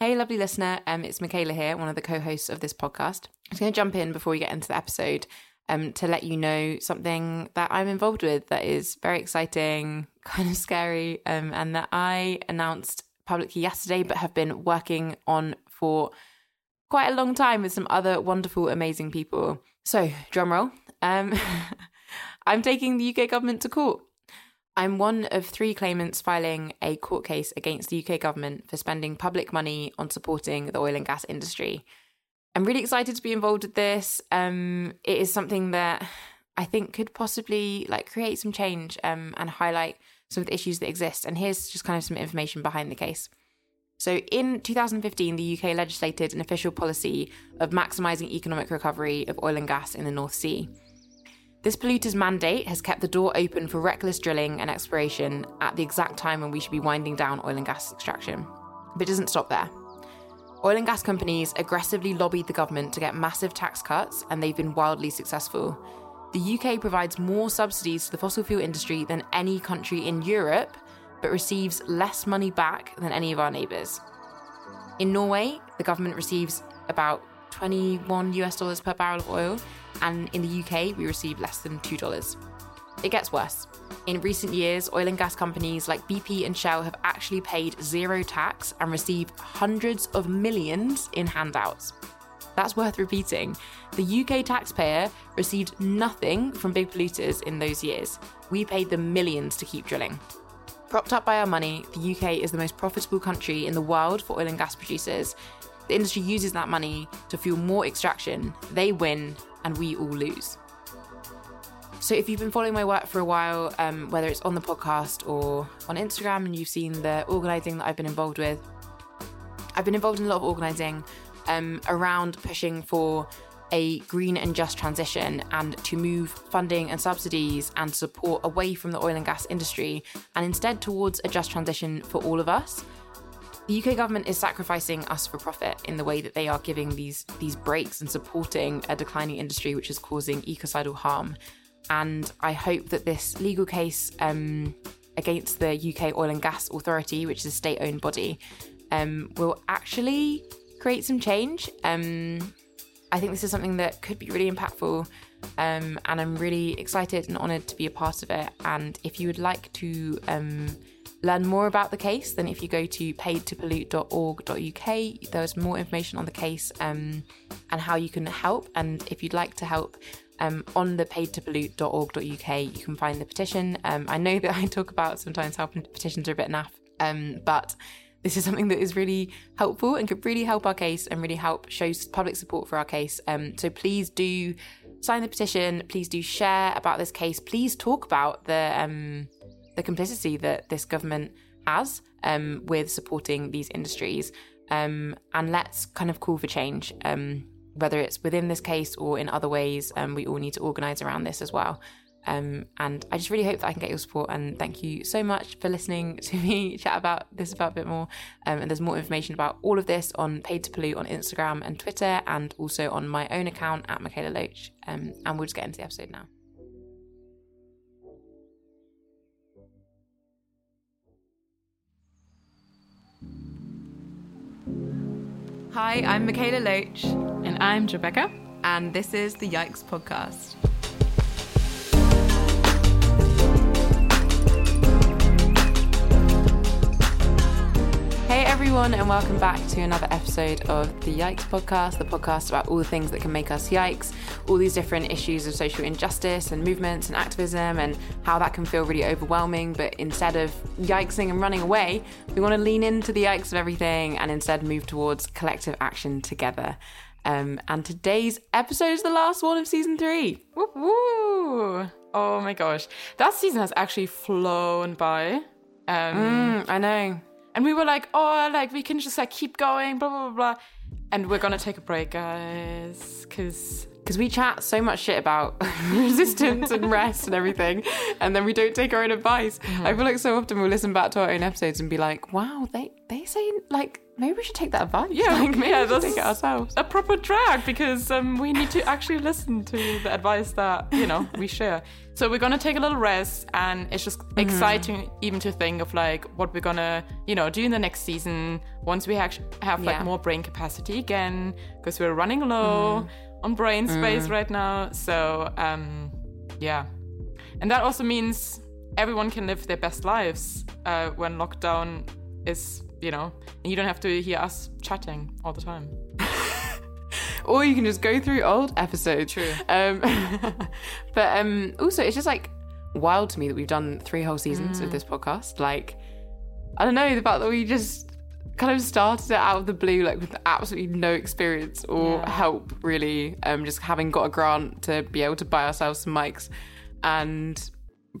Hey, lovely listener. Um, it's Mikaela here, one of the co hosts of this podcast. I'm just going to jump in before we get into the episode um, to let you know something that I'm involved with that is very exciting, kind of scary, um, and that I announced publicly yesterday, but have been working on for quite a long time with some other wonderful, amazing people. So, drumroll. Um, I'm taking the UK government to court. I'm one of three claimants filing a court case against the UK government for spending public money on supporting the oil and gas industry. I'm really excited to be involved with this. Um, it is something that I think could possibly like create some change um, and highlight some of the issues that exist. And here's just kind of some information behind the case. So, in 2015, the UK legislated an official policy of maximising economic recovery of oil and gas in the North Sea. This polluter's mandate has kept the door open for reckless drilling and exploration at the exact time when we should be winding down oil and gas extraction. But it doesn't stop there. Oil and gas companies aggressively lobbied the government to get massive tax cuts, and they've been wildly successful. The UK provides more subsidies to the fossil fuel industry than any country in Europe, but receives less money back than any of our neighbours. In Norway, the government receives about 21 US dollars per barrel of oil, and in the UK, we receive less than $2. It gets worse. In recent years, oil and gas companies like BP and Shell have actually paid zero tax and received hundreds of millions in handouts. That's worth repeating. The UK taxpayer received nothing from big polluters in those years. We paid them millions to keep drilling. Propped up by our money, the UK is the most profitable country in the world for oil and gas producers. The industry uses that money to fuel more extraction. They win, and we all lose. So, if you've been following my work for a while, um, whether it's on the podcast or on Instagram, and you've seen the organising that I've been involved with, I've been involved in a lot of organising um, around pushing for a green and just transition and to move funding and subsidies and support away from the oil and gas industry and instead towards a just transition for all of us. The UK government is sacrificing us for profit in the way that they are giving these these breaks and supporting a declining industry which is causing ecocidal harm. And I hope that this legal case um, against the UK Oil and Gas Authority, which is a state-owned body, um, will actually create some change. Um, I think this is something that could be really impactful. Um, and I'm really excited and honoured to be a part of it. And if you would like to um, learn more about the case, then if you go to paidtopollute.org.uk, there's more information on the case um, and how you can help. And if you'd like to help, um, on the paidtopollute.org.uk, you can find the petition. Um, I know that I talk about sometimes how petitions are a bit naff, um, but this is something that is really helpful and could really help our case and really help show public support for our case. Um, so please do sign the petition. Please do share about this case. Please talk about the um, the complicity that this government has um, with supporting these industries. Um, and let's kind of call for change, um, whether it's within this case or in other ways. Um, we all need to organise around this as well. Um, and I just really hope that I can get your support. And thank you so much for listening to me chat about this about a bit more. Um, and there's more information about all of this on Paid to Pollute on Instagram and Twitter, and also on my own account at Mikaela Loach. and we'll just get into the episode now. Hi, I'm Mikaela Loach. And I'm Rebecca. And this is the Yikes Podcast. Hey everyone, and welcome back to another episode of the Yikes podcast, the podcast about all the things that can make us yikes, all these different issues of social injustice and movements and activism, and how that can feel really overwhelming. But instead of yikesing and running away, we want to lean into the yikes of everything and instead move towards collective action together. Um, and today's episode is the last one of season three. Woo woo! Oh my gosh, that season has actually flown by. Um, mm, I know and we were like, oh, like we can just like keep going, blah blah blah, blah. and we're gonna take a break, guys, because because we chat so much shit about resistance and rest and everything, and then we don't take our own advice. Mm-hmm. I feel like so often we'll listen back to our own episodes and be like, "Wow, they they say like maybe we should take that advice. Yeah, like, maybe yeah, we should take it ourselves." a proper drag because um, we need to actually listen to the advice that you know we share. So we're gonna take a little rest, and it's just Mm-hmm. exciting even to think of like what we're gonna you know do in the next season once we actually have like Yeah. more brain capacity again because we're running low Mm-hmm. on brain space right now. So um, yeah, and that also means everyone can live their best lives uh, when lockdown is you know and you don't have to hear us chatting all the time. or you can just go through old episodes. True. Um, but um, also, it's just like wild to me that we've done three whole seasons Mm. of this podcast. Like, I don't know the fact that we just kind of started it out of the blue, like with absolutely no experience or Yeah. help, really. Um, just having got a grant to be able to buy ourselves some mics, and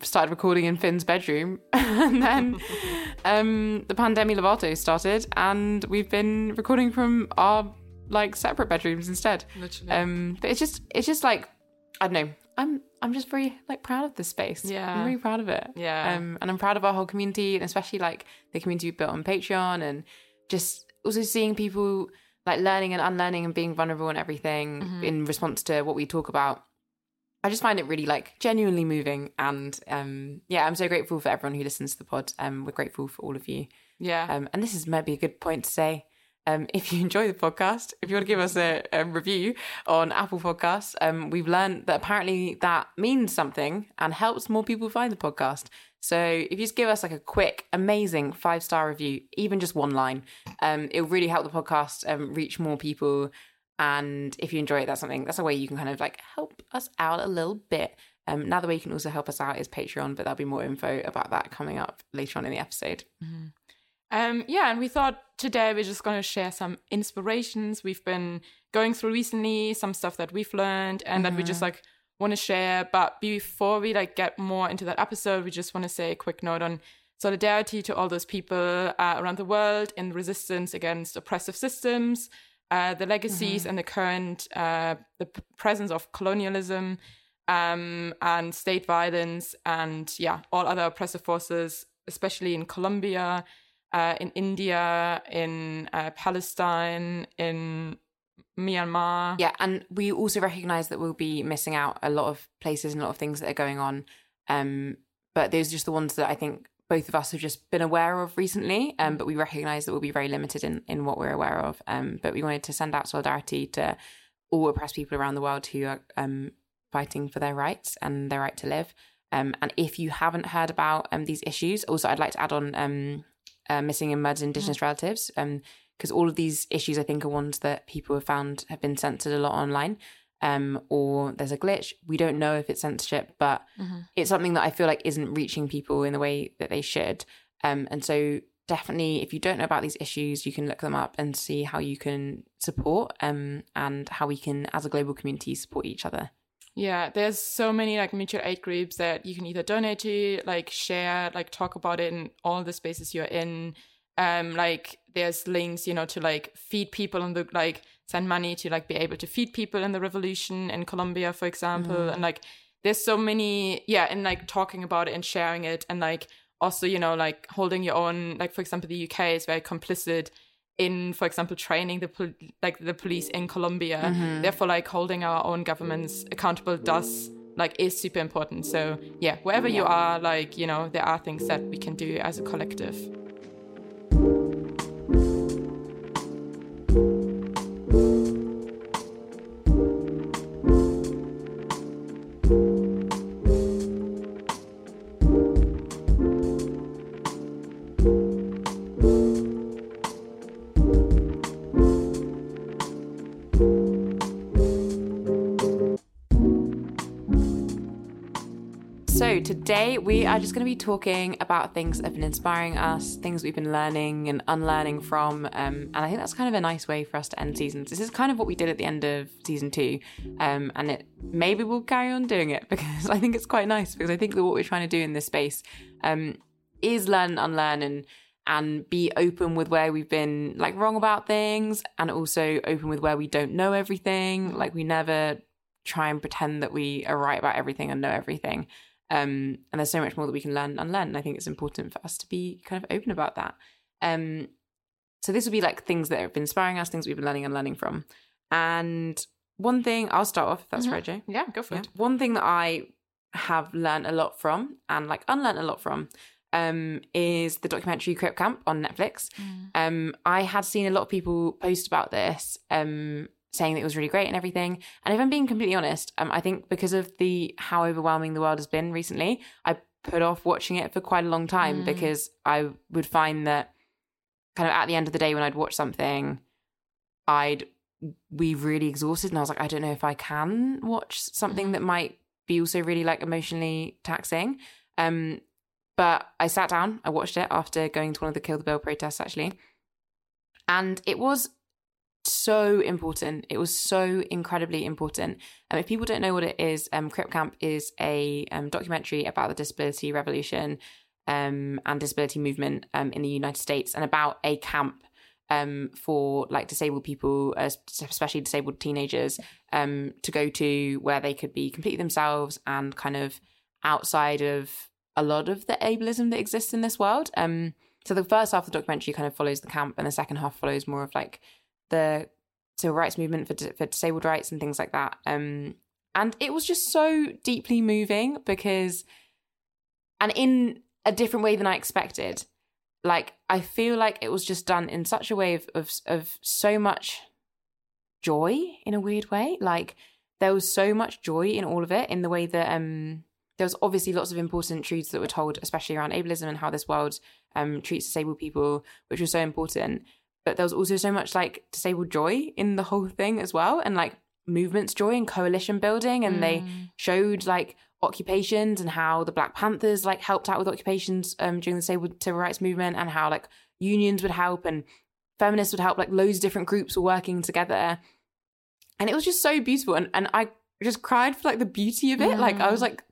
started recording in Finn's bedroom, and then um, the pandemic Lovato started, and we've been recording from our like separate bedrooms instead. Literally. Um, but it's just it's just like I don't know. I'm I'm just very like proud of this space. Yeah. I'm really proud of it. Yeah. Um, and I'm proud of our whole community, and especially like the community we built on Patreon, and just also seeing people like learning and unlearning and being vulnerable and everything Mm-hmm. in response to what we talk about. I just find it really like genuinely moving, and um, yeah, I'm so grateful for everyone who listens to the pod. Um, we're grateful for all of you. yeah. Um, and this is maybe a good point to say. Um, if you enjoy the podcast, if you want to give us a, a review on Apple Podcasts, um, we've learned that apparently that means something and helps more people find the podcast. So if you just give us like a quick, amazing five star review, even just one line, um, it'll really help the podcast um, reach more people. And if you enjoy it, that's something that's a way you can kind of like help us out a little bit. Um, another way you can also help us out is Patreon, but there'll be more info about that coming up later on in the episode. Um, yeah, and we thought today we're just going to share some inspirations we've been going through recently, some stuff that we've learned, and that we just like want to share. But before we like get more into that episode, we just want to say a quick note on solidarity to all those people uh, around the world in resistance against oppressive systems, uh, the legacies and the current uh, the p- presence of colonialism um, and state violence, and yeah, all other oppressive forces, especially in Colombia uh, in India, in uh, Palestine, in Myanmar. Yeah, and we also recognize that we'll be missing out a lot of places and a lot of things that are going on. Um, but those are just the ones that I think both of us have just been aware of recently. Um, but we recognize that we'll be very limited in, in what we're aware of. Um, but we wanted to send out solidarity to all oppressed people around the world who are um, fighting for their rights and their right to live. Um, and if you haven't heard about um, these issues, also I'd like to add on um, uh, missing and murdered Indigenous relatives, and because all of these issues I think are ones that people have found have been censored a lot online, um, or there's a glitch. We don't know if it's censorship, but it's something that I feel like isn't reaching people in the way that they should. Um, and so definitely, if you don't know about these issues, you can look them up and see how you can support um, and how we can, as a global community, support each other. Yeah, there's so many like mutual aid groups that you can either donate to, like share, like talk about it in all the spaces you're in. Um, like there's links, you know, to like feed people and the like send money to like be able to feed people in the revolution in Colombia, for example. And like there's so many, yeah, and like talking about it and sharing it and like also, you know, like holding your own, like for example, the UK is very complicit in, for example, training the pol- like the police in Colombia. Mm-hmm. Therefore, like holding our own governments accountable does like is super important. So yeah, wherever you are, like you know, there are things that we can do as a collective. Today we are just going to be talking about things that have been inspiring us, things we've been learning and unlearning from. Um, and I think that's kind of a nice way for us to end seasons. This is kind of what we did at the end of season two. Um, and it maybe we'll carry on doing it because I think it's quite nice because I think that what we're trying to do in this space um, is learn and unlearn and and be open with where we've been like wrong about things and also open with where we don't know everything. Like we never try and pretend that we are right about everything and know everything. Um, and there's so much more that we can learn and learn. And I think it's important for us to be kind of open about that. Um, so this would be like things that have been inspiring us, things we've been learning and learning from. And one thing I'll start off if that's Mhm. right, Joe. Yeah, go for Yeah. it. One thing that I have learned a lot from and like unlearned a lot from um, is the documentary Crip Camp on Netflix. Um, I had seen a lot of people post about this, um, saying that it was really great and everything. And if I'm being completely honest, um, I think because of the how overwhelming the world has been recently, I put off watching it for quite a long time Mm. because I would find that kind of at the end of the day when I'd watch something, I'd be really exhausted, and I was like, I don't know if I can watch something that might be also really like emotionally taxing. Um, but I sat down, I watched it after going to one of the Kill the Bill protests actually, and it was so important. It was so incredibly important. Um, if people don't know what it is, um, Crip Camp is a um, documentary about the disability revolution um, and disability movement um, in the United States, and about a camp um, for like disabled people, uh, especially disabled teenagers, um, to go to where they could be completely themselves and kind of outside of a lot of the ableism that exists in this world. So the first half of the documentary kind of follows the camp, and the second half follows more of like the civil rights movement for for disabled rights and things like that. Um, and it was just so deeply moving because, and in a different way than I expected. Like I feel like it was just done in such a way of of, of so much joy in a weird way. Like there was so much joy in all of it in the way that um there was obviously lots of important truths that were told, especially around ableism and how this world um treats disabled people, which was so important. But there was also so much like disabled joy in the whole thing as well, and like movements joy and coalition building, and they Mm. showed like occupations and how the Black Panthers like helped out with occupations um during the disabled civil rights movement, and how like unions would help and feminists would help. Like loads of different groups were working together, and it was just so beautiful. And and I just cried for like the beauty of it. Like I was Mm. like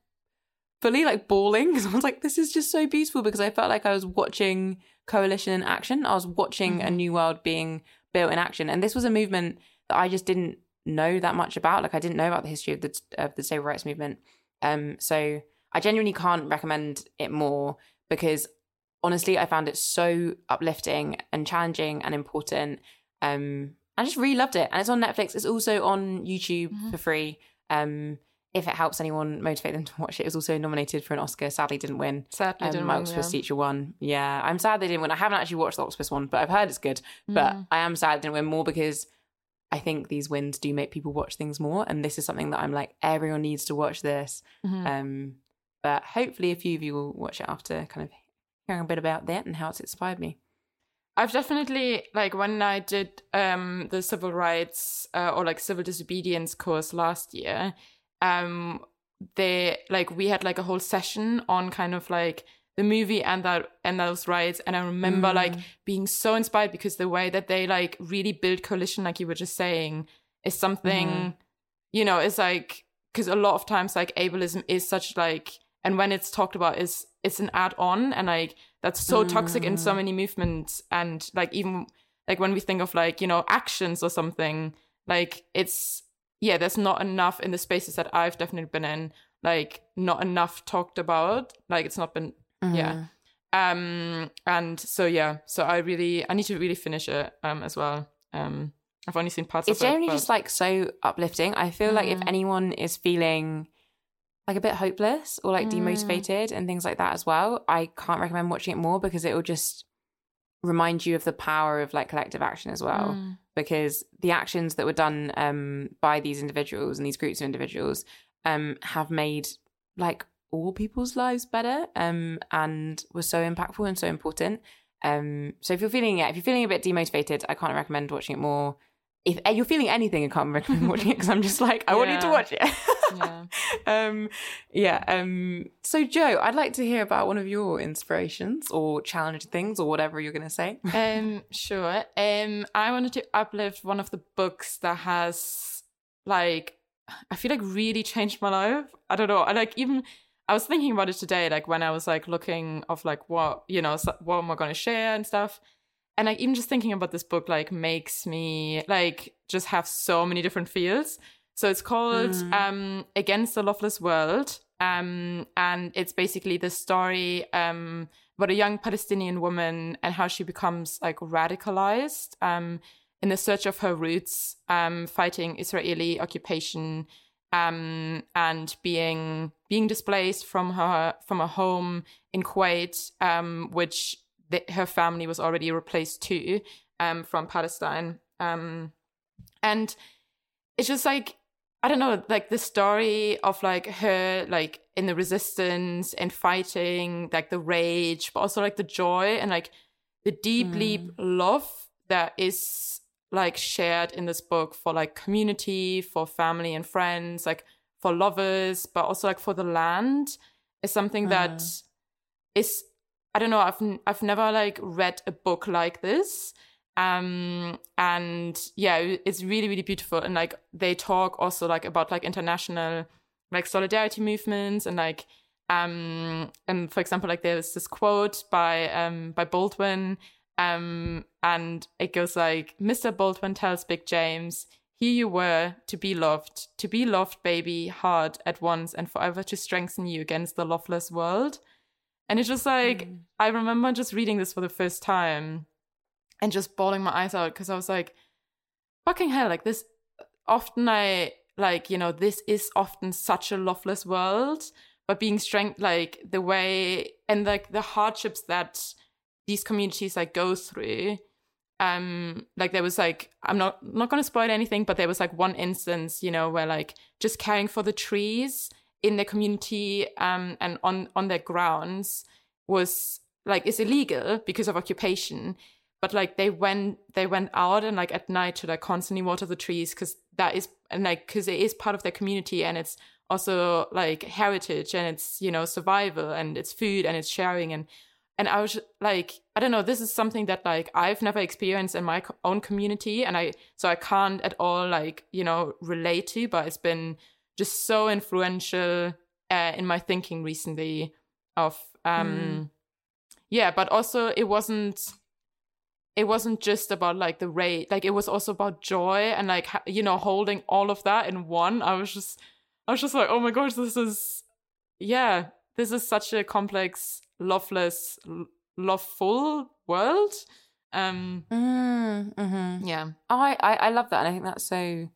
fully like bawling because I was like, this is just so beautiful because I felt like I was watching coalition in action. I was watching a Mhm. new world being built in action, and this was a movement that I just didn't know that much about. Like I didn't know about the history of the of the civil rights movement. Um, so I genuinely can't recommend it more because honestly, I found it so uplifting and challenging and important. Um, I just really loved it, and it's on Netflix. It's also on YouTube Mhm. for free. Um, if it helps anyone motivate them to watch it, it was also nominated for an Oscar. Sadly, didn't win. Sadly, Um, didn't my win, Octopus yeah. Teacher won. Yeah, I'm sad they didn't win. I haven't actually watched the Octopus one, but I've heard it's good. But Mm. I am sad it didn't win more because I think these wins do make people watch things more, and this is something that I'm like everyone needs to watch this. Mhm. Um, but hopefully, a few of you will watch it after kind of hearing a bit about that and how it's inspired me. I've definitely like when I did um the civil rights uh, or like civil disobedience course last year, um they like we had like a whole session on kind of like the movie and that and those rights and I remember like Mm. being so inspired because the way that they like really build coalition like you were just saying is something Mhm. you know it's like because a lot of times like ableism is such like and when it's talked about is it's an add-on and like that's so toxic in so Mm. many movements and like even like when we think of like you know actions or something like it's yeah there's not enough in the spaces that i've definitely been in like not enough talked about like it's not been Yeah. Mhm. um and so yeah so i really i need to really finish it um as well um i've only seen parts it's of it generally but- just like so uplifting. I feel like if Mhm. anyone is feeling like a bit hopeless or like Mm. demotivated and things like that as well, I can't recommend watching it more because it will just remind you of the power of like collective action as well. Mm. Because the actions that were done um, by these individuals and these groups of individuals um, have made like all people's lives better um, and were so impactful and so important. Um, so if you're feeling yeah, if you're feeling a bit demotivated, I can't recommend watching it more. If you're feeling anything, I can't recommend watching it because I'm just like I want you to watch it. yeah um, yeah. Um, so Joe, I'd like to hear about one of your inspirations or challenging things or whatever you're going to say. um sure um i wanted to uplift one of the books that has like i feel like really changed my life i don't know i like even i was thinking about it today like when i was like looking of like what you know what am i going to share and stuff and like even just thinking about this book like makes me like just have so many different feels So it's called Mm. um, Against the Loveless World. Um, and it's basically the story um, about a young Palestinian woman and how she becomes like radicalized um, in the search of her roots, um, fighting Israeli occupation um, and being being displaced from her from a home in Kuwait, um, which the, her family was already replaced too um, from Palestine. Um, and it's just like I don't know, like the story of like her like in the resistance and fighting, like the rage, but also like the joy and like the deeply deep love that is like shared in this book for like community, for family and friends, like for lovers, but also like for the land is something that is I don't know, I've I've never like read a book like this. Um and yeah it's really really beautiful. And like they talk also like about like international like solidarity movements and like um and for example like there's this quote by um by baldwin um and it goes like mr baldwin tells big james here you were to be loved to be loved baby hard at once and forever to strengthen you against the loveless world and it's just like i remember just reading this for the first time and just bawling my eyes out because I was like, fucking hell, like this often I like, you know, this is often such a loveless world, but being strength like the way and like the hardships that these communities like go through. Um, like there was like I'm not not gonna spoil anything, but there was like one instance, you know, where like just caring for the trees in their community um and on on their grounds was like is illegal because of occupation but like they went they went out and like at night to like constantly water the trees because that is and like because it is part of their community and it's also like heritage and it's you know survival and it's food and it's sharing and and i was like i don't know this is something that like i've never experienced in my own community and i so i can't at all like you know relate to but it's been just so influential uh, in my thinking recently of um yeah but also it wasn't it wasn't just about like the rate like it was also about joy and like you know holding all of that in one i was just i was just like oh my gosh this is yeah this is such a complex loveless loveful world um Mm, mhm. yeah Oh, I, I I love that, and I think that's so.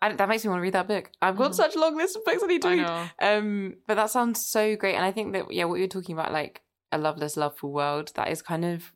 I, that makes me want to read that book. I've got Mhm. such a long list of books I need to i read. know Um, but that sounds so great, and I think that yeah, what you're talking about, like a loveless, loveful world, that is kind of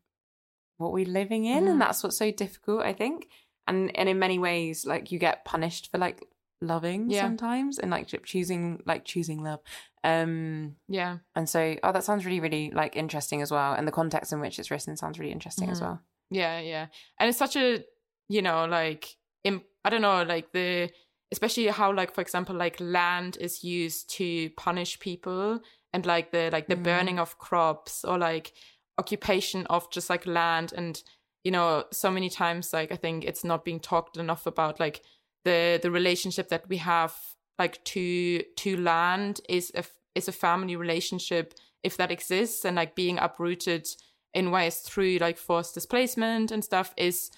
what we're living in, Mhm. and that's what's so difficult. I think, and and in many ways, like you get punished for like loving Yeah. sometimes, and like choosing like choosing love. Um, yeah and so oh, that sounds really really like interesting as well, and the context in which it's written sounds really interesting as Mhm. well. Yeah, yeah. And it's such a, you know, like, im- I don't know, like the, especially how, like, for example, like land is used to punish people and like the, like the Mm. burning of crops or like occupation of just like land. And, you know, so many times, like, I think it's not being talked enough about like the, the relationship that we have like to, to land is a, is a family relationship if that exists and like being uprooted in ways through like forced displacement and stuff is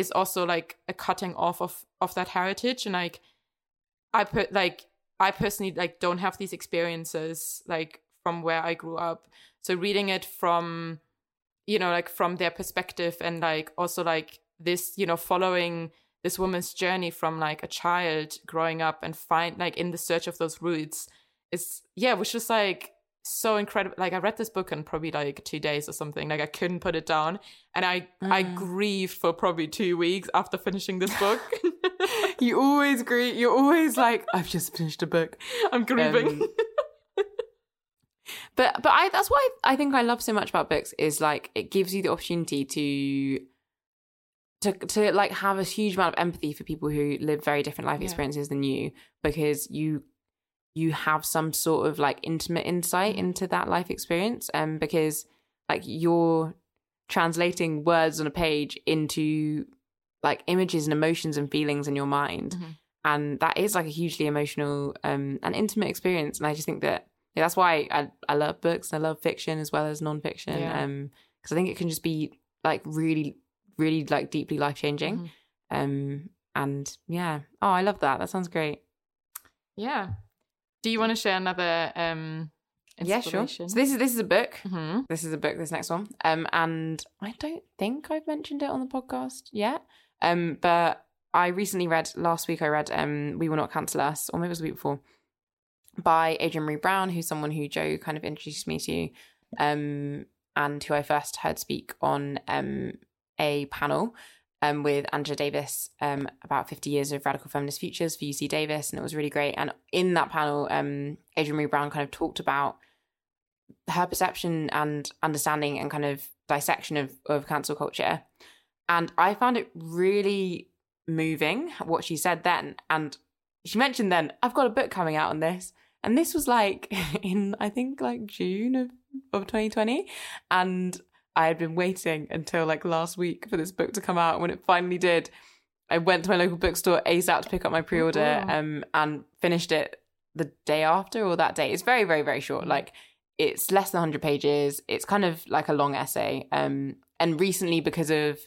is also like a cutting off of of that heritage. And like i put like i personally like don't have these experiences like from where i grew up. So reading it from you know like from their perspective and like also like this you know following this woman's journey from like a child growing up and find like in the search of those roots is yeah was just like so incredible like i read this book in probably like two days or something like i couldn't put it down and i i Mm. grieved for probably two weeks after finishing this book you always grieve You're always like, I've just finished a book. i'm grieving Um, but but I that's why I think I love so much about books is like it gives you the opportunity to to to like have a huge amount of empathy for people who live very different life Yeah. experiences than you because you you have some sort of like intimate insight Mhm. into that life experience um because like you're translating words on a page into like images and emotions and feelings in your mind Mhm. and that is like a hugely emotional um and intimate experience and i just think that yeah, that's why I, I love books and i love fiction as well as non-fiction Yeah. um because i think it can just be like really really like deeply life changing Mhm. um and yeah, oh, I love that. That sounds great. Yeah. Do you want to share another um Yeah, sure. So this is this is a book. hmm This is a book. This next one. Um, and I don't think I've mentioned it on the podcast yet. Um, but I recently read last week. I read um, "We Will Not Cancel Us," or maybe it was the week before, by Adrienne Maree Brown, who's someone who Joe kind of introduced me to, um, and who I first heard speak on um a panel um, with Angela Davis um, about 50 years of radical feminist futures for UC Davis, and it was really great. And in that panel, um, Adrienne Maree Brown kind of talked about her perception and understanding and kind of dissection of, of cancel culture. And I found it really moving what she said then. And she mentioned then, I've got a book coming out on this. And this was like in, I think, like June of, of 2020. And I had been waiting until like last week for this book to come out. When it finally did, I went to my local bookstore ASAP to pick up my pre order Oh. um, and finished it the day after or that day. It's very, very, very short. Like it's less than 100 pages. It's kind of like a long essay. Um, and recently, because of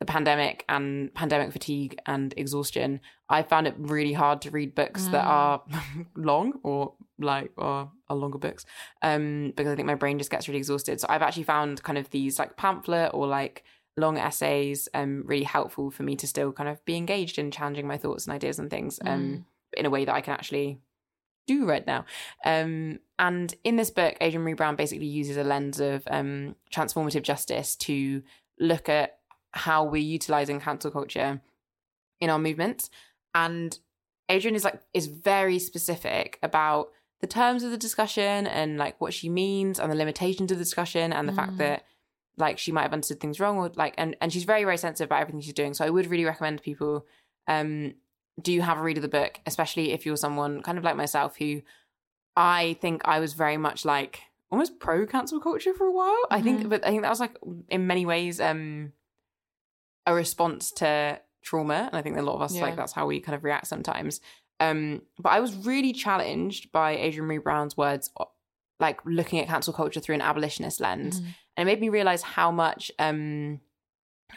the pandemic and pandemic fatigue and exhaustion, I found it really hard to read books that Mm. are long or like or are longer books. Um, because I think my brain just gets really exhausted. So I've actually found kind of these like pamphlet or like long essays um really helpful for me to still kind of be engaged in challenging my thoughts and ideas and things um in a way that I can actually do right now. Um, and in this book, Adrienne Maree Brown basically uses a lens of um, transformative justice to look at how we're utilizing cancel culture in our movements. And Adrienne is like is very specific about the terms of the discussion and like what she means and the limitations of the discussion and the fact Mm. that like she might have understood things wrong or like and and she's very very sensitive about everything she's doing. So I would really recommend people um do you have a read of the book, especially if you're someone kind of like myself who I think I was very much like almost pro cancel culture for a while. I think, Mhm. but I think that was like in many ways um a response to trauma, and I think a lot of us Yeah. like that's how we kind of react sometimes. Um, but I was really challenged by Adrienne Maree Brown's words, like looking at cancel culture through an abolitionist lens, Mhm. and it made me realize how much um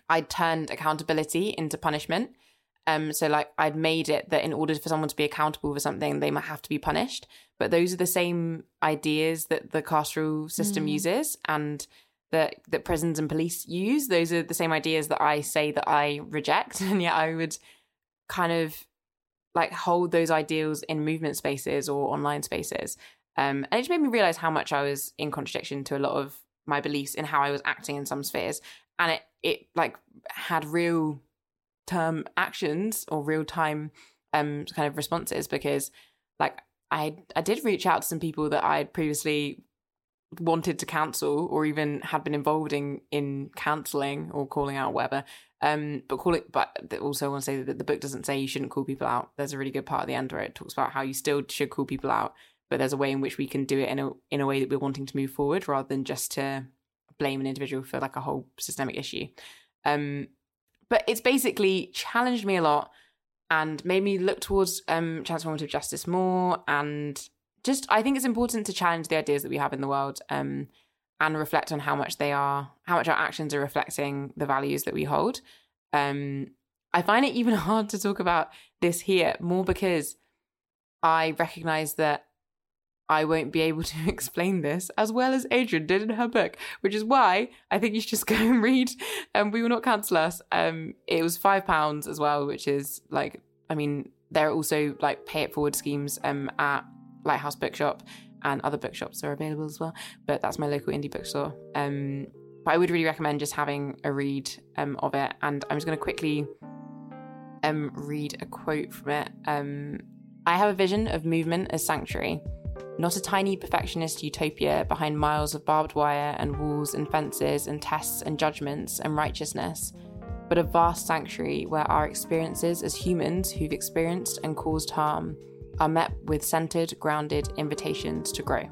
I'd turned accountability into punishment. Um, so like I'd made it that in order for someone to be accountable for something, they might have to be punished. But those are the same ideas that the carceral system Mm. uses and that that prisons and police use. Those are the same ideas that I say that I reject, and yet I would kind of like hold those ideals in movement spaces or online spaces. Um, and it just made me realize how much I was in contradiction to a lot of my beliefs in how I was acting in some spheres. And it it like had real term actions or real time um kind of responses because like I I did reach out to some people that I'd previously wanted to cancel or even had been involved in in cancelling or calling out whatever um but call it but also, I want to say that the book doesn't say you shouldn't call people out. There's a really good part at the end where it talks about how you still should call people out but there's a way in which we can do it in a in a way that we're wanting to move forward rather than just to blame an individual for like a whole systemic issue. Um but it's basically challenged me a lot and made me look towards um transformative justice more and just I think it's important to challenge the ideas that we have in the world um and reflect on how much they are how much our actions are reflecting the values that we hold um I find it even hard to talk about this here more because I recognize that I won't be able to explain this as well as Adrienne did in her book, which is why I think you should just go and read um, We Will Not Cancel Us. Um, it was five pounds as well, which is like, I mean, there are also like pay it forward schemes um, at Lighthouse Bookshop and other bookshops are available as well. But that's my local indie bookstore. Um, but I would really recommend just having a read um, of it. And I'm just going to quickly um, read a quote from it. Um, I have a vision of movement as sanctuary, not a tiny perfectionist utopia behind miles of barbed wire and walls and fences and tests and judgments and righteousness, but a vast sanctuary where our experiences as humans who've experienced and caused harm are met with centered, grounded invitations to grow.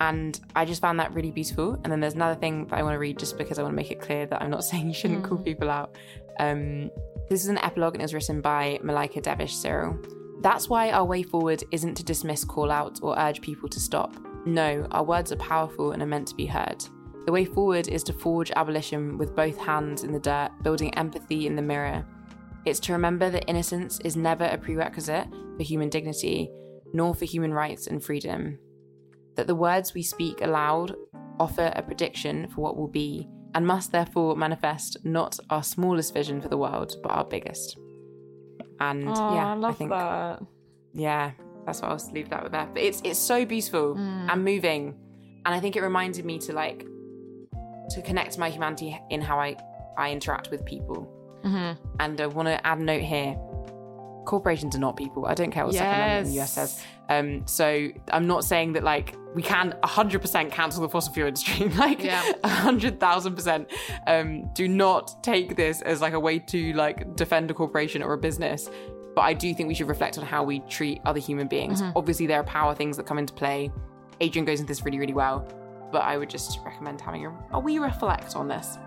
And I just found that really beautiful. And then there's another thing that I want to read just because I want to make it clear that I'm not saying you shouldn't call Mm. people out. Um, this is an epilogue and it was written by Malkia Devich Cyril. That's why our way forward isn't to dismiss call out or urge people to stop. No, our words are powerful and are meant to be heard. The way forward is to forge abolition with both hands in the dirt, building empathy in the mirror, It's to remember that innocence is never a prerequisite for human dignity, nor for human rights and freedom. That the words we speak aloud offer a prediction for what will be, and must therefore manifest not our smallest vision for the world, but our biggest. And Oh, yeah, I love think that. yeah, that's what I'll leave that with that. But it's it's so beautiful mm. and moving, and I think it reminded me to like to connect my humanity in how I I interact with people. Mm-hmm. And I want to add a note here: corporations are not people. I don't care what Second Amendment in the US says. Um, so I'm not saying that like we can 100% cancel the fossil fuel industry. like Yeah. 100,000%. Um, do not take this as like a way to like defend a corporation or a business. But I do think we should reflect on how we treat other human beings. Obviously, there are power things that come into play. Adrienne goes into this really, really well. But I would just recommend having a, a wee reflect on this.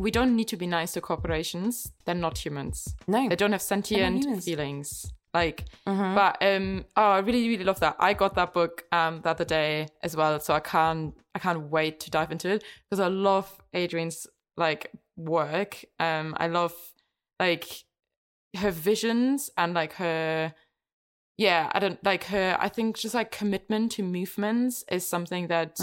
We don't need to be nice to corporations. They're not humans. No. They don't have sentient feelings. Like, but um, oh, I really, really love that. I got that book um the other day as well, so I can't, I can't wait to dive into it because I love Adrienne's like work. Um, I love like her visions and like her, yeah, I don't like her. I think just like commitment to movements is something that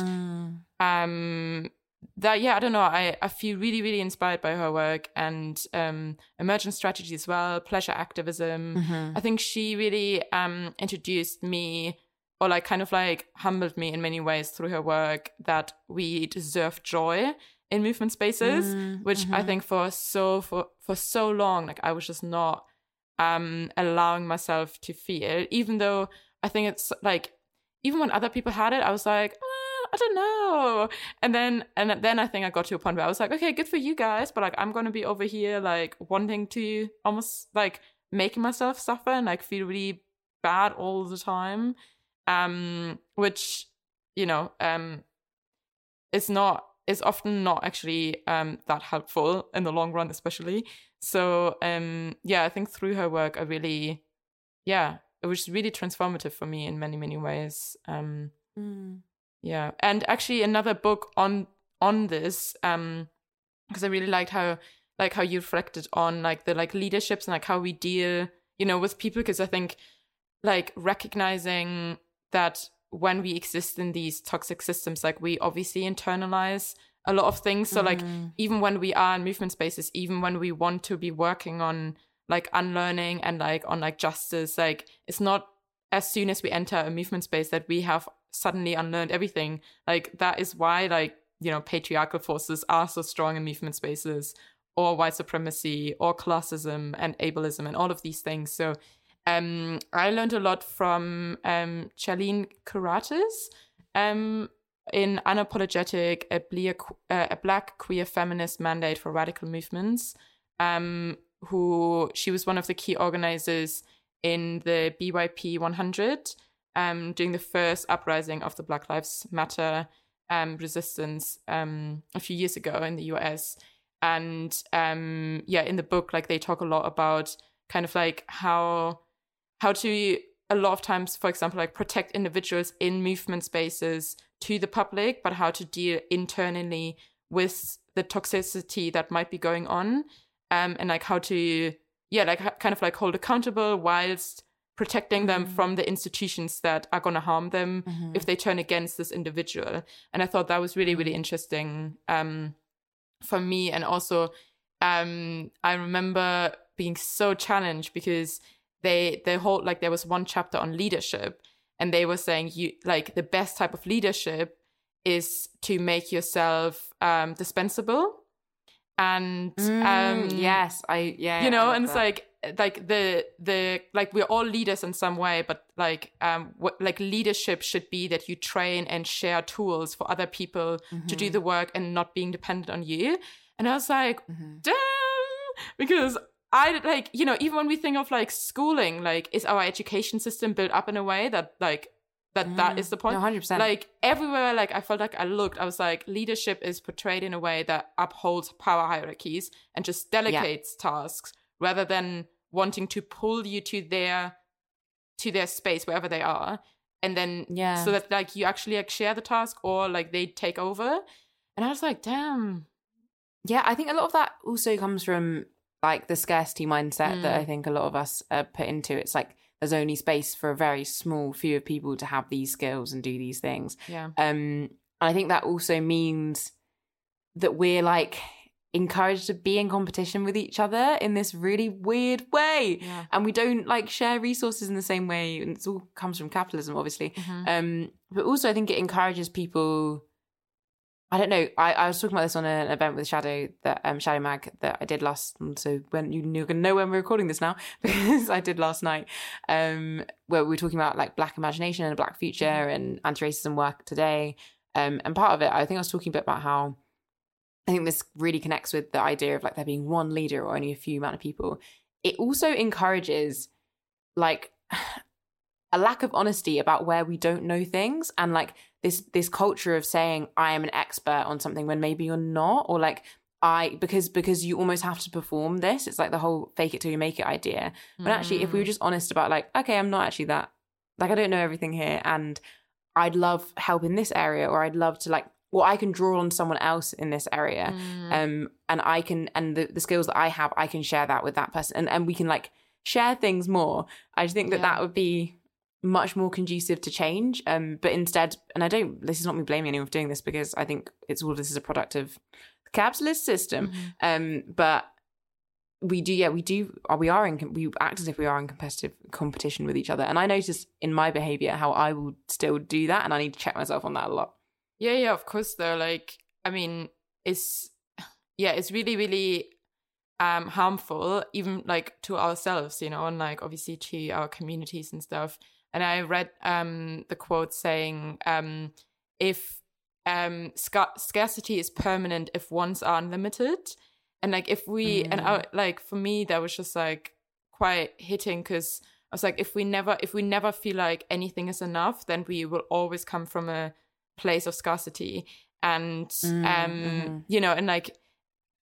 um that yeah i don't know. I i feel really really inspired by her work and um emergent strategy as well pleasure activism. I think she really um introduced me or like kind of like humbled me in many ways through her work that we deserve joy in movement spaces which i think for so for for so long like i was just not um allowing myself to feel even though i think it's like even when other people had it i was like "Ah, I don't know. And then and then I think I got to a point where I was like, okay, good for you guys, but like I'm gonna be over here like wanting to almost like making myself suffer and like feel really bad all the time. Um, which, you know, um is not is often not actually um that helpful in the long run, especially. So um yeah, I think through her work I really yeah, it was really transformative for me in many, many ways. Um yeah and actually another book on on this um because i really liked how like how you reflected on like the like leaderships and like how we deal you know with people because i think like recognizing that when we exist in these toxic systems like we obviously internalize a lot of things. So like even when we are in movement spaces even when we want to be working on like unlearning and like on like justice like it's not as soon as we enter a movement space that we have suddenly unlearned everything. Like that is why like you know patriarchal forces are so strong in movement spaces or white supremacy or classism and ableism and all of these things. So um i learned a lot from um charlene carruthers um in unapologetic a, uh, a black queer feminist mandate for radical movements um who she was one of the key organizers in the byp 100 um, during the first uprising of the Black Lives Matter um, resistance um, a few years ago in the US. And um, yeah, in the book, like they talk a lot about kind of like how how to a lot of times, for example, like protect individuals in movement spaces to the public, but how to deal internally with the toxicity that might be going on, um, and like how to yeah, like kind of like hold accountable whilst protecting them from the institutions that are going to harm them if they turn against this individual. And I thought that was really, really interesting um, for me. And also, um, I remember being so challenged because they they hold like there was one chapter on leadership, and they were saying you like the best type of leadership is to make yourself um, dispensable. And um, yes, I yeah, you know and it's that. like like the the like we're all leaders in some way but like um what like leadership should be that you train and share tools for other people to Mm-hmm. do the work and not being dependent on you and i was like Mm-hmm. damn because i like you know even when we think of like schooling like is our education system built up in a way that like that that is the point Mm. No, 100%. like everywhere like i felt like i looked i was like leadership is portrayed in a way that upholds power hierarchies and just delegates tasks rather than wanting to pull you to their to their space wherever they are and then Yeah. so that like you actually like share the task or like they take over and i was like damn Yeah, I think a lot of that also comes from like the scarcity mindset that Mm. I think a lot of us are put into. It's like there's only space for a very small few of people to have these skills and do these things. yeah Um, and I think that also means that we're like encouraged to be in competition with each other in this really weird way. yeah And we don't like share resources in the same way. And it all comes from capitalism, obviously. Mhm. Um, but also, I think it encourages people. I don't know. I, I was talking about this on an event with Shado that um Shado Mag that I did last. So when you you're gonna know when we're recording this now because I did last night. Um, where we were talking about like Black imagination and a Black future and anti-racism work today. Um, and part of it, I think I was talking a bit about how I think this really connects with the idea of like there being one leader or only a few amount of people. It also encourages like a lack of honesty about where we don't know things and like this this culture of saying I am an expert on something when maybe you're not or like I because because you almost have to perform this. It's like the whole fake it till you make it idea. But actually if we were Mm. just honest about like okay, I'm not actually that like I don't know everything here and I'd love help in this area or I'd love to like or I can draw on someone else in this area Mm. um and i can and the, the skills that i have i can share that with that person and, and we can like share things more i just think that Yeah. that would be much more conducive to change um but instead and i don't this is not me blaming anyone for doing this because i think it's all this is a product of the capitalist system Mhm. um but we do yeah we do we are in we act as if we are in competitive competition with each other and i notice in my behavior how i will still do that and i need to check myself on that a lot Yeah, yeah, of course though. Like, I mean, it's yeah, it's really, really um harmful, even like to ourselves, you know, and like obviously to our communities and stuff. And I read um the quote saying, um, if um scar- scarcity is permanent if wants are unlimited. And like if we and I like for me that was just like quite hitting because I was like, if we never if we never feel like anything is enough, then we will always come from a place of scarcity and Mm, um mhm. you know and like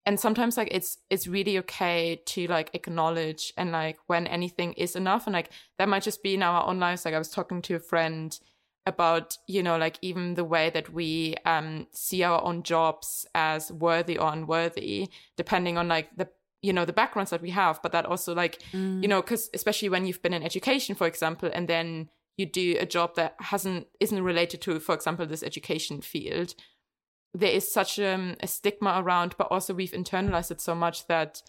and sometimes like it's it's really okay to like acknowledge and like when anything is enough. And like that might just be in our own lives. Like i was talking to a friend about you know like even the way that we um see our own jobs as worthy or unworthy depending on like the you know the backgrounds that we have. But that also like you know because especially when you've been in education for example and then you do a job that hasn't isn't related to for example this education field there is such um, a stigma around but also we've internalized it so much that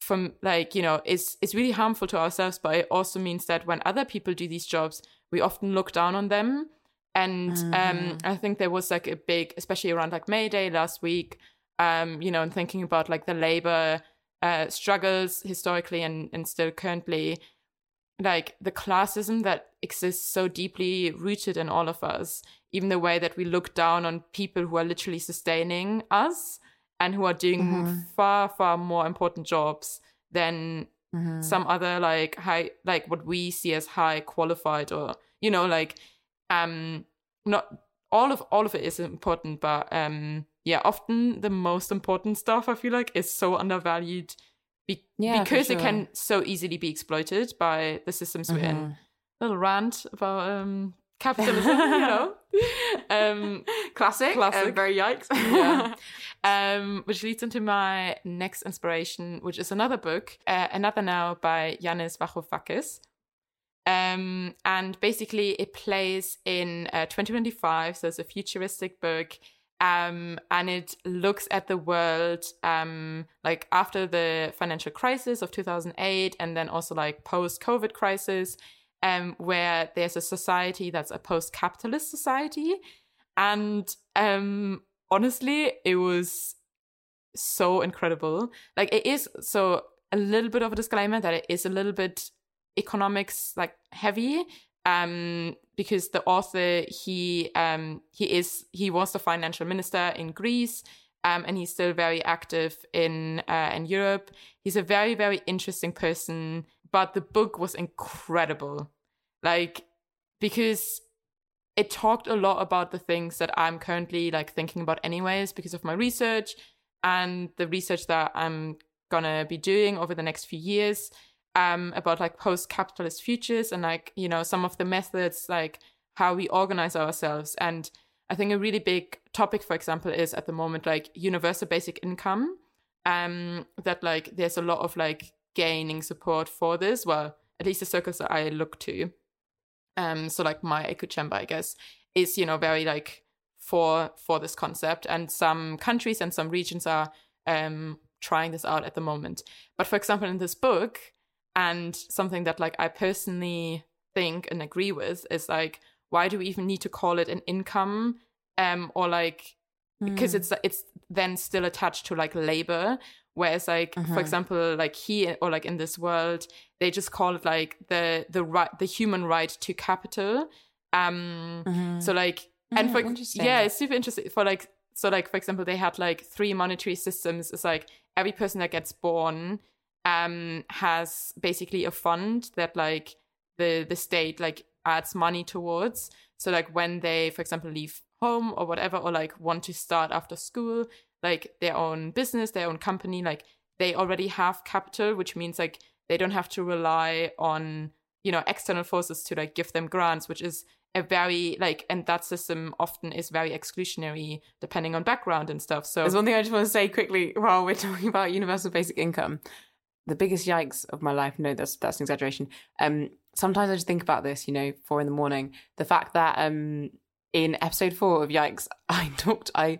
from like you know it's it's really harmful to ourselves but it also means that when other people do these jobs we often look down on them and um Mhm. i think there was like a big especially around like may day last week um you know and thinking about like the labor uh struggles historically and and still currently like the classism that exists so deeply rooted in all of us even the way that we look down on people who are literally sustaining us and who are doing Mhm. far far more important jobs than Mhm. some other like high like what we see as high qualified or you know like um not all of all of it is important but um yeah often the most important stuff i feel like is so undervalued be- Yeah, because it can so easily be exploited by the systems we're in Mhm. little rant about um capitalism you know um classic Classic. uh, very yikes yeah. um, which leads into my next inspiration, which is another book, uh, Another Now by Yanis Varoufakis. Um, and basically, it plays in uh, 2025, so it's a futuristic book. Um, and it looks at the world um, like after the financial crisis of 2008, and then also like post COVID crisis, um, where there's a society that's a post capitalist society. And um, honestly, it was so incredible. Like it is so a little bit of a disclaimer that it is a little bit economics like heavy um because the author he um he is he was the financial minister in Greece um and he's still very active in uh in Europe he's a very very interesting person but the book was incredible like because it talked a lot about the things that I'm currently like thinking about anyways because of my research and the research that I'm gonna be doing over the next few years. Um, about like post-capitalist futures and like you know some of the methods like how we organize ourselves. And i think a really big topic for example is at the moment like universal basic income um that like there's a lot of like gaining support for this. Well at least the circles that i look to. Um so like my echo chamber i guess is you know very like for for this concept. And some countries and some regions are um trying this out at the moment. But for example in this book and something that like i personally think and agree with is like why do we even need to call it an income um or like because Mm. it's it's then still attached to like labor whereas like Mhm. for example like here or like in this world they just call it like the the right the human right to capital um Mhm. so like and Mm, for interesting. yeah it's super interesting for like so like for example they had like three monetary systems it's like every person that gets born um has basically a fund that like the the state like adds money towards so like when they for example leave home or whatever or like want to start after school like their own business their own company like they already have capital which means like they don't have to rely on you know external forces to like give them grants which is a very like and that system often is very exclusionary depending on background and stuff so There's one thing I just want to say quickly while we're talking about universal basic income. The biggest yikes of my life, no, that's that's an exaggeration. Um, sometimes I just think about this, you know, four in the morning. The fact that um in episode four of Yikes, I talked I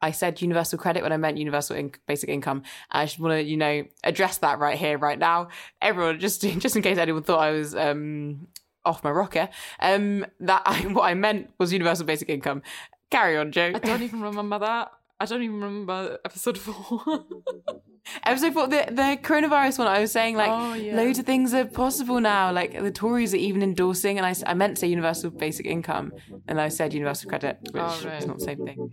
I said universal credit when I meant universal in- basic income. I just want to, you know, address that right here, right now. Everyone, just just in case anyone thought I was um off my rocker, um, that I what I meant was universal basic income. Carry on, Joe. i don't even remember that i don't even remember episode four Episode four, the, the coronavirus one, I was saying like Oh, yeah. loads of things are possible now. Like the Tories are even endorsing, and I, I meant to say universal basic income, and I said universal credit, which Oh, right. is not the same thing.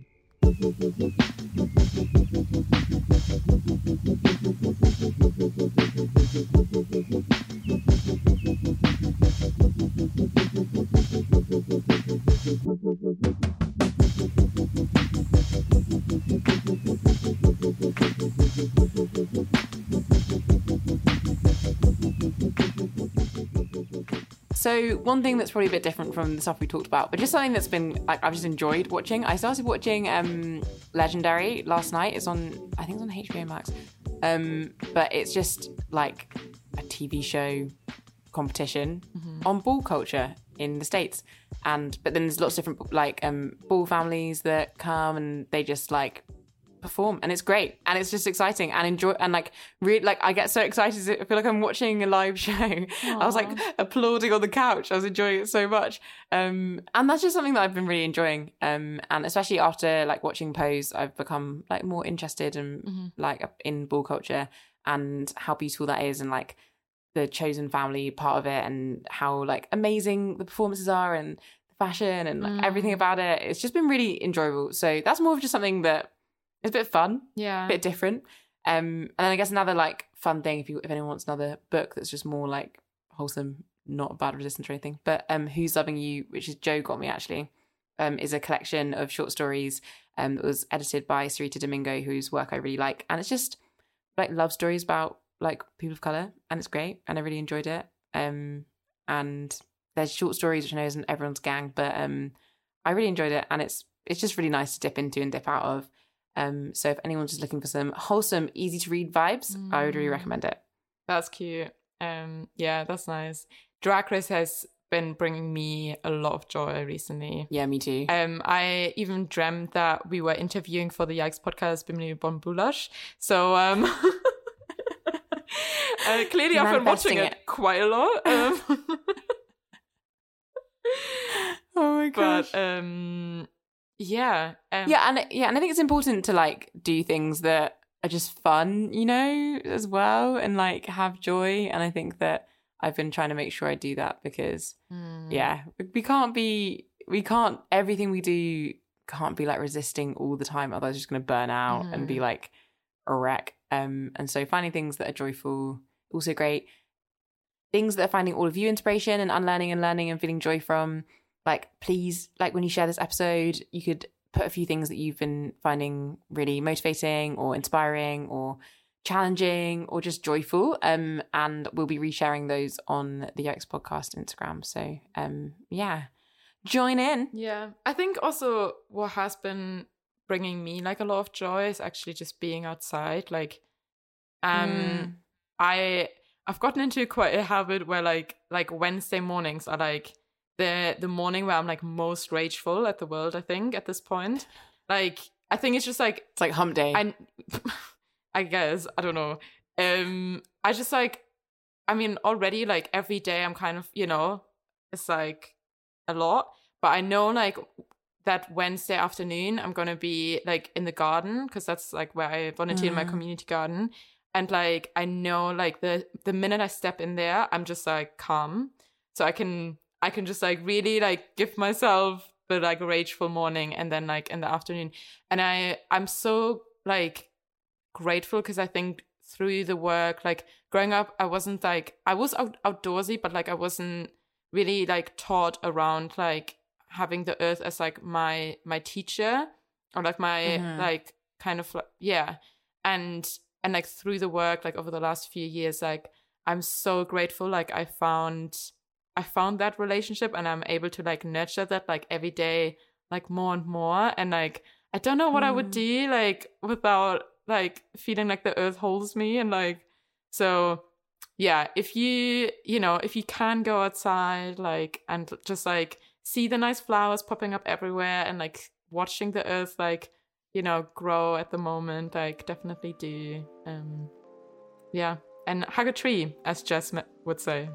So one thing that's probably a bit different from the stuff we talked about, but just something that's been like I've just enjoyed watching. I started watching um Legendary last night. It's on I think it's on HBO Max. Um, but it's just like a TV show competition on ball culture in the states, and but then there's lots of different like um ball families that come and they just like perform and it's great and it's just exciting and enjoy and like really like I get so excited I feel like I'm watching a live show. I was like applauding on the couch I was enjoying it so much. Um and that's just something that I've been really enjoying um and especially after like watching Pose I've become like more interested in like in ball culture and how beautiful that is and like the chosen family part of it and how like amazing the performances are and the fashion and like, everything about it. It's just been really enjoyable. So that's more of just something that is a bit fun yeah a bit different. Um, and then I guess another like fun thing if you if anyone wants another book that's just more like wholesome, not bad resistance or anything. But um, Who's Loving You, which is Joe got me actually, um, is a collection of short stories um that was edited by Sareeta Domingo, whose work I really like, and it's just like love stories about like people of color, and it's great, and I really enjoyed it. Um, and there's short stories which I know isn't everyone's gang, but um, I really enjoyed it, and it's it's just really nice to dip into and dip out of. Um, so if anyone's just looking for some wholesome, easy to read vibes, I would really Mm. recommend it. That's cute. Um, yeah, that's nice. Drag Race has been bringing me a lot of joy recently. Yeah, me too. Um, I even dreamt that we were interviewing for the Yikes podcast Bimini Bon Boulash. So um, uh, clearly I've been watching it, it. quite a lot. Um, oh my but um, yeah, um, yeah, and yeah, and I think it's important to like do things that are just fun, you know, as well, and like have joy. And I think that I've been trying to make sure I do that because Mm. yeah, we can't be, we can't everything we do can't be like resisting all the time, otherwise, just going to burn out and be like a wreck. Um, and so finding things that are joyful, also great. Things that are finding all of you inspiration and unlearning and learning and feeling joy from. Like, please, like when you share this episode, you could put a few things that you've been finding really motivating or inspiring or challenging or just joyful. Um, and we'll be resharing those on the Yikes Podcast Instagram. So um, yeah, join in. Yeah, I think also what has been bringing me like a lot of joy is actually just being outside. Like, um, mm. I I've gotten into quite a habit where like like Wednesday mornings are like the the morning where I'm like most rageful at the world. I think at this point, like I think it's just like it's like hump day. I I guess I don't know. Um, I just like I mean already like every day I'm kind of you know it's like a lot, but I know like that Wednesday afternoon I'm gonna be like in the garden because that's like where I volunteer mm. in my mm. community garden, and like I know like the the minute I step in there I'm just like calm, so I can I can just like really like give myself the like rageful morning and then like in the afternoon, and I I'm so like grateful because I think through the work like growing up I wasn't like I was out- outdoorsy but like I wasn't really like taught around like having the earth as like my my teacher or like my mm-hmm. like kind of like yeah and and like through the work like over the last few years like i'm so grateful like i found i found that relationship and i'm able to like nurture that like every day like more and more and like i don't know what mm. i would mm. do like without like feeling like the earth holds me and like so yeah if you you know if you can go outside like and just like see the nice flowers popping up everywhere and like watching the earth like you know grow at the moment like definitely do um yeah and hug a tree as jess would say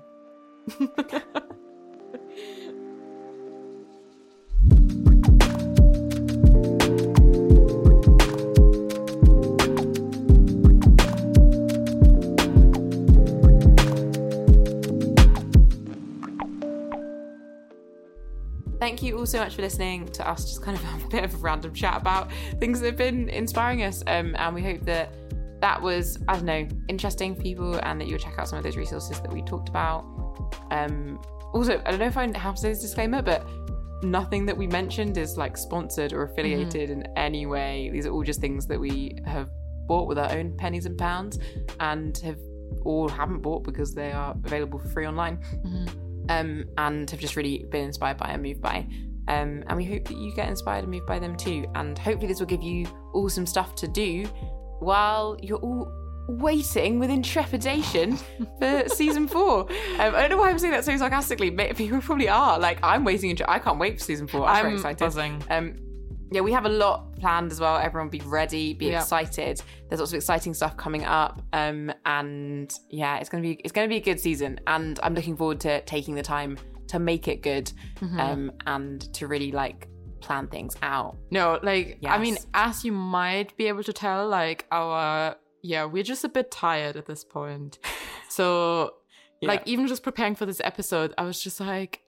Thank you all so much for listening to us just kind of have a bit of a random chat about things that have been inspiring us. Um, and we hope that that was, I don't know, interesting for people and that you'll check out some of those resources that we talked about. Um, also, I don't know if I have to say this disclaimer, but nothing that we mentioned is like sponsored or affiliated mm-hmm. in any way. These are all just things that we have bought with our own pennies and pounds and have all haven't bought because they are available for free online. Mm-hmm um, and have just really been inspired by and moved by. Um, and we hope that you get inspired and moved by them too. And hopefully, this will give you all some stuff to do while you're all waiting with intrepidation for season four. Um, I don't know why I'm saying that so sarcastically. People probably are. Like, I'm waiting. I can't wait for season four. I'm, I'm excited. Buzzing. Um, yeah, we have a lot planned as well. Everyone be ready, be yeah. excited. There's lots of exciting stuff coming up. Um, and yeah, it's gonna be it's gonna be a good season. And I'm looking forward to taking the time to make it good. Mm-hmm. Um, and to really like plan things out. No, like yes. I mean, as you might be able to tell, like our yeah, we're just a bit tired at this point. so yeah. like even just preparing for this episode, I was just like,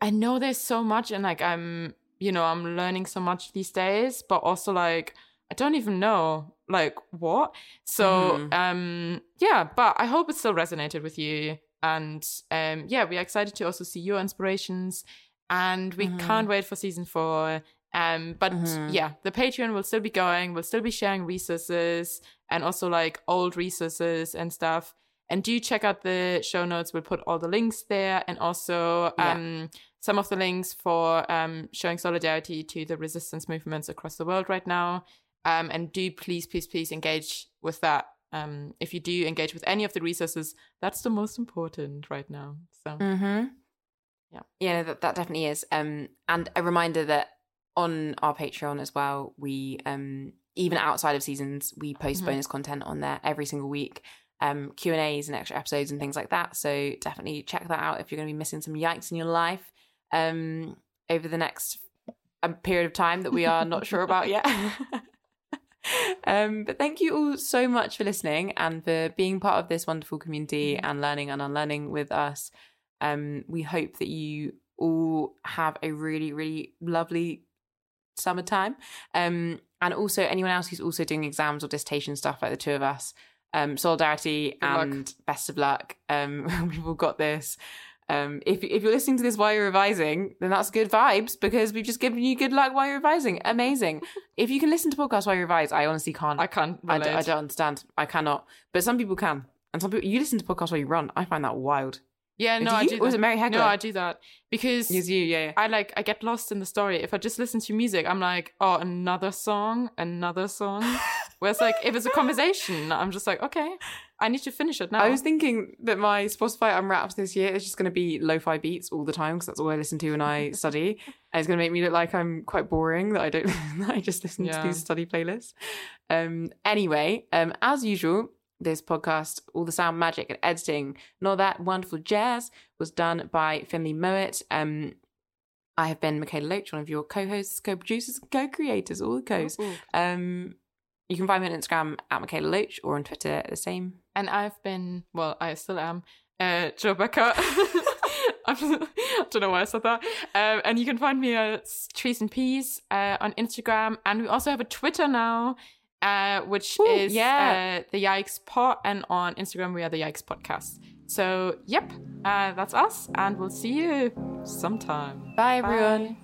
I know there's so much and like I'm you know, I'm learning so much these days, but also like I don't even know like what. So mm-hmm. um yeah, but I hope it still resonated with you. And um yeah, we're excited to also see your inspirations and we mm-hmm. can't wait for season four. Um, but mm-hmm. yeah, the Patreon will still be going. We'll still be sharing resources and also like old resources and stuff. And do check out the show notes. We'll put all the links there, and also um, yeah some of the links for um, showing solidarity to the resistance movements across the world right now. Um, and do please, please, please engage with that. Um, if you do engage with any of the resources, that's the most important right now. So, mm-hmm. yeah, yeah, that, that definitely is. Um, and a reminder that on our Patreon as well, we um, even outside of seasons, we post mm-hmm. bonus content on there every single week. Um, Q and A's and extra episodes and things like that. So definitely check that out if you're going to be missing some yikes in your life um, over the next um, period of time that we are not sure about yet. um, but thank you all so much for listening and for being part of this wonderful community mm-hmm. and learning and unlearning with us. Um, we hope that you all have a really, really lovely summertime. Um, and also anyone else who's also doing exams or dissertation stuff like the two of us. Um, solidarity Good and luck. best of luck. Um, we've all got this. Um, if if you're listening to this while you're revising, then that's good vibes because we've just given you good luck while you're revising. Amazing. if you can listen to podcasts while you revise, I honestly can't. I can't I, d-. I don't understand. I cannot. But some people can, and some people you listen to podcasts while you run. I find that wild. Yeah, no, Do I do. Or was that. it Mary Heckler? No, I do that because It's you, yeah. yeah. I like I get lost in the story. If I just listen to music, I'm like, oh, another song, another song. Whereas like if it's a conversation, I'm just like, okay, I need to finish it now. I was thinking that my Spotify unwrapped this year is just going to be lo-fi beats all the time because that's all I listen to when I study, and it's going to make me look like I'm quite boring that I don't that I just listen Yeah. to these study playlists. Um, anyway, um, as usual, this podcast, all the sound magic and editing, and all that wonderful jazz was done by Finlay Mowat. Um, I have been Mikaela Loach, one of your co-hosts, co-producers, co-creators, all the co's. Um, you can find me on Instagram at Mikaela Loach or on Twitter at the same. And I've been, well, I still am, uh, Joe Becker. I don't know why I said that. Um, and you can find me at Trees and Peace uh, on Instagram. And we also have a Twitter now, uh, which Ooh, is yeah. uh, the Yikes Pod. And on Instagram, we are the Yikes Podcast. So, yep, uh, that's us. And we'll see you sometime. Bye, everyone. Bye.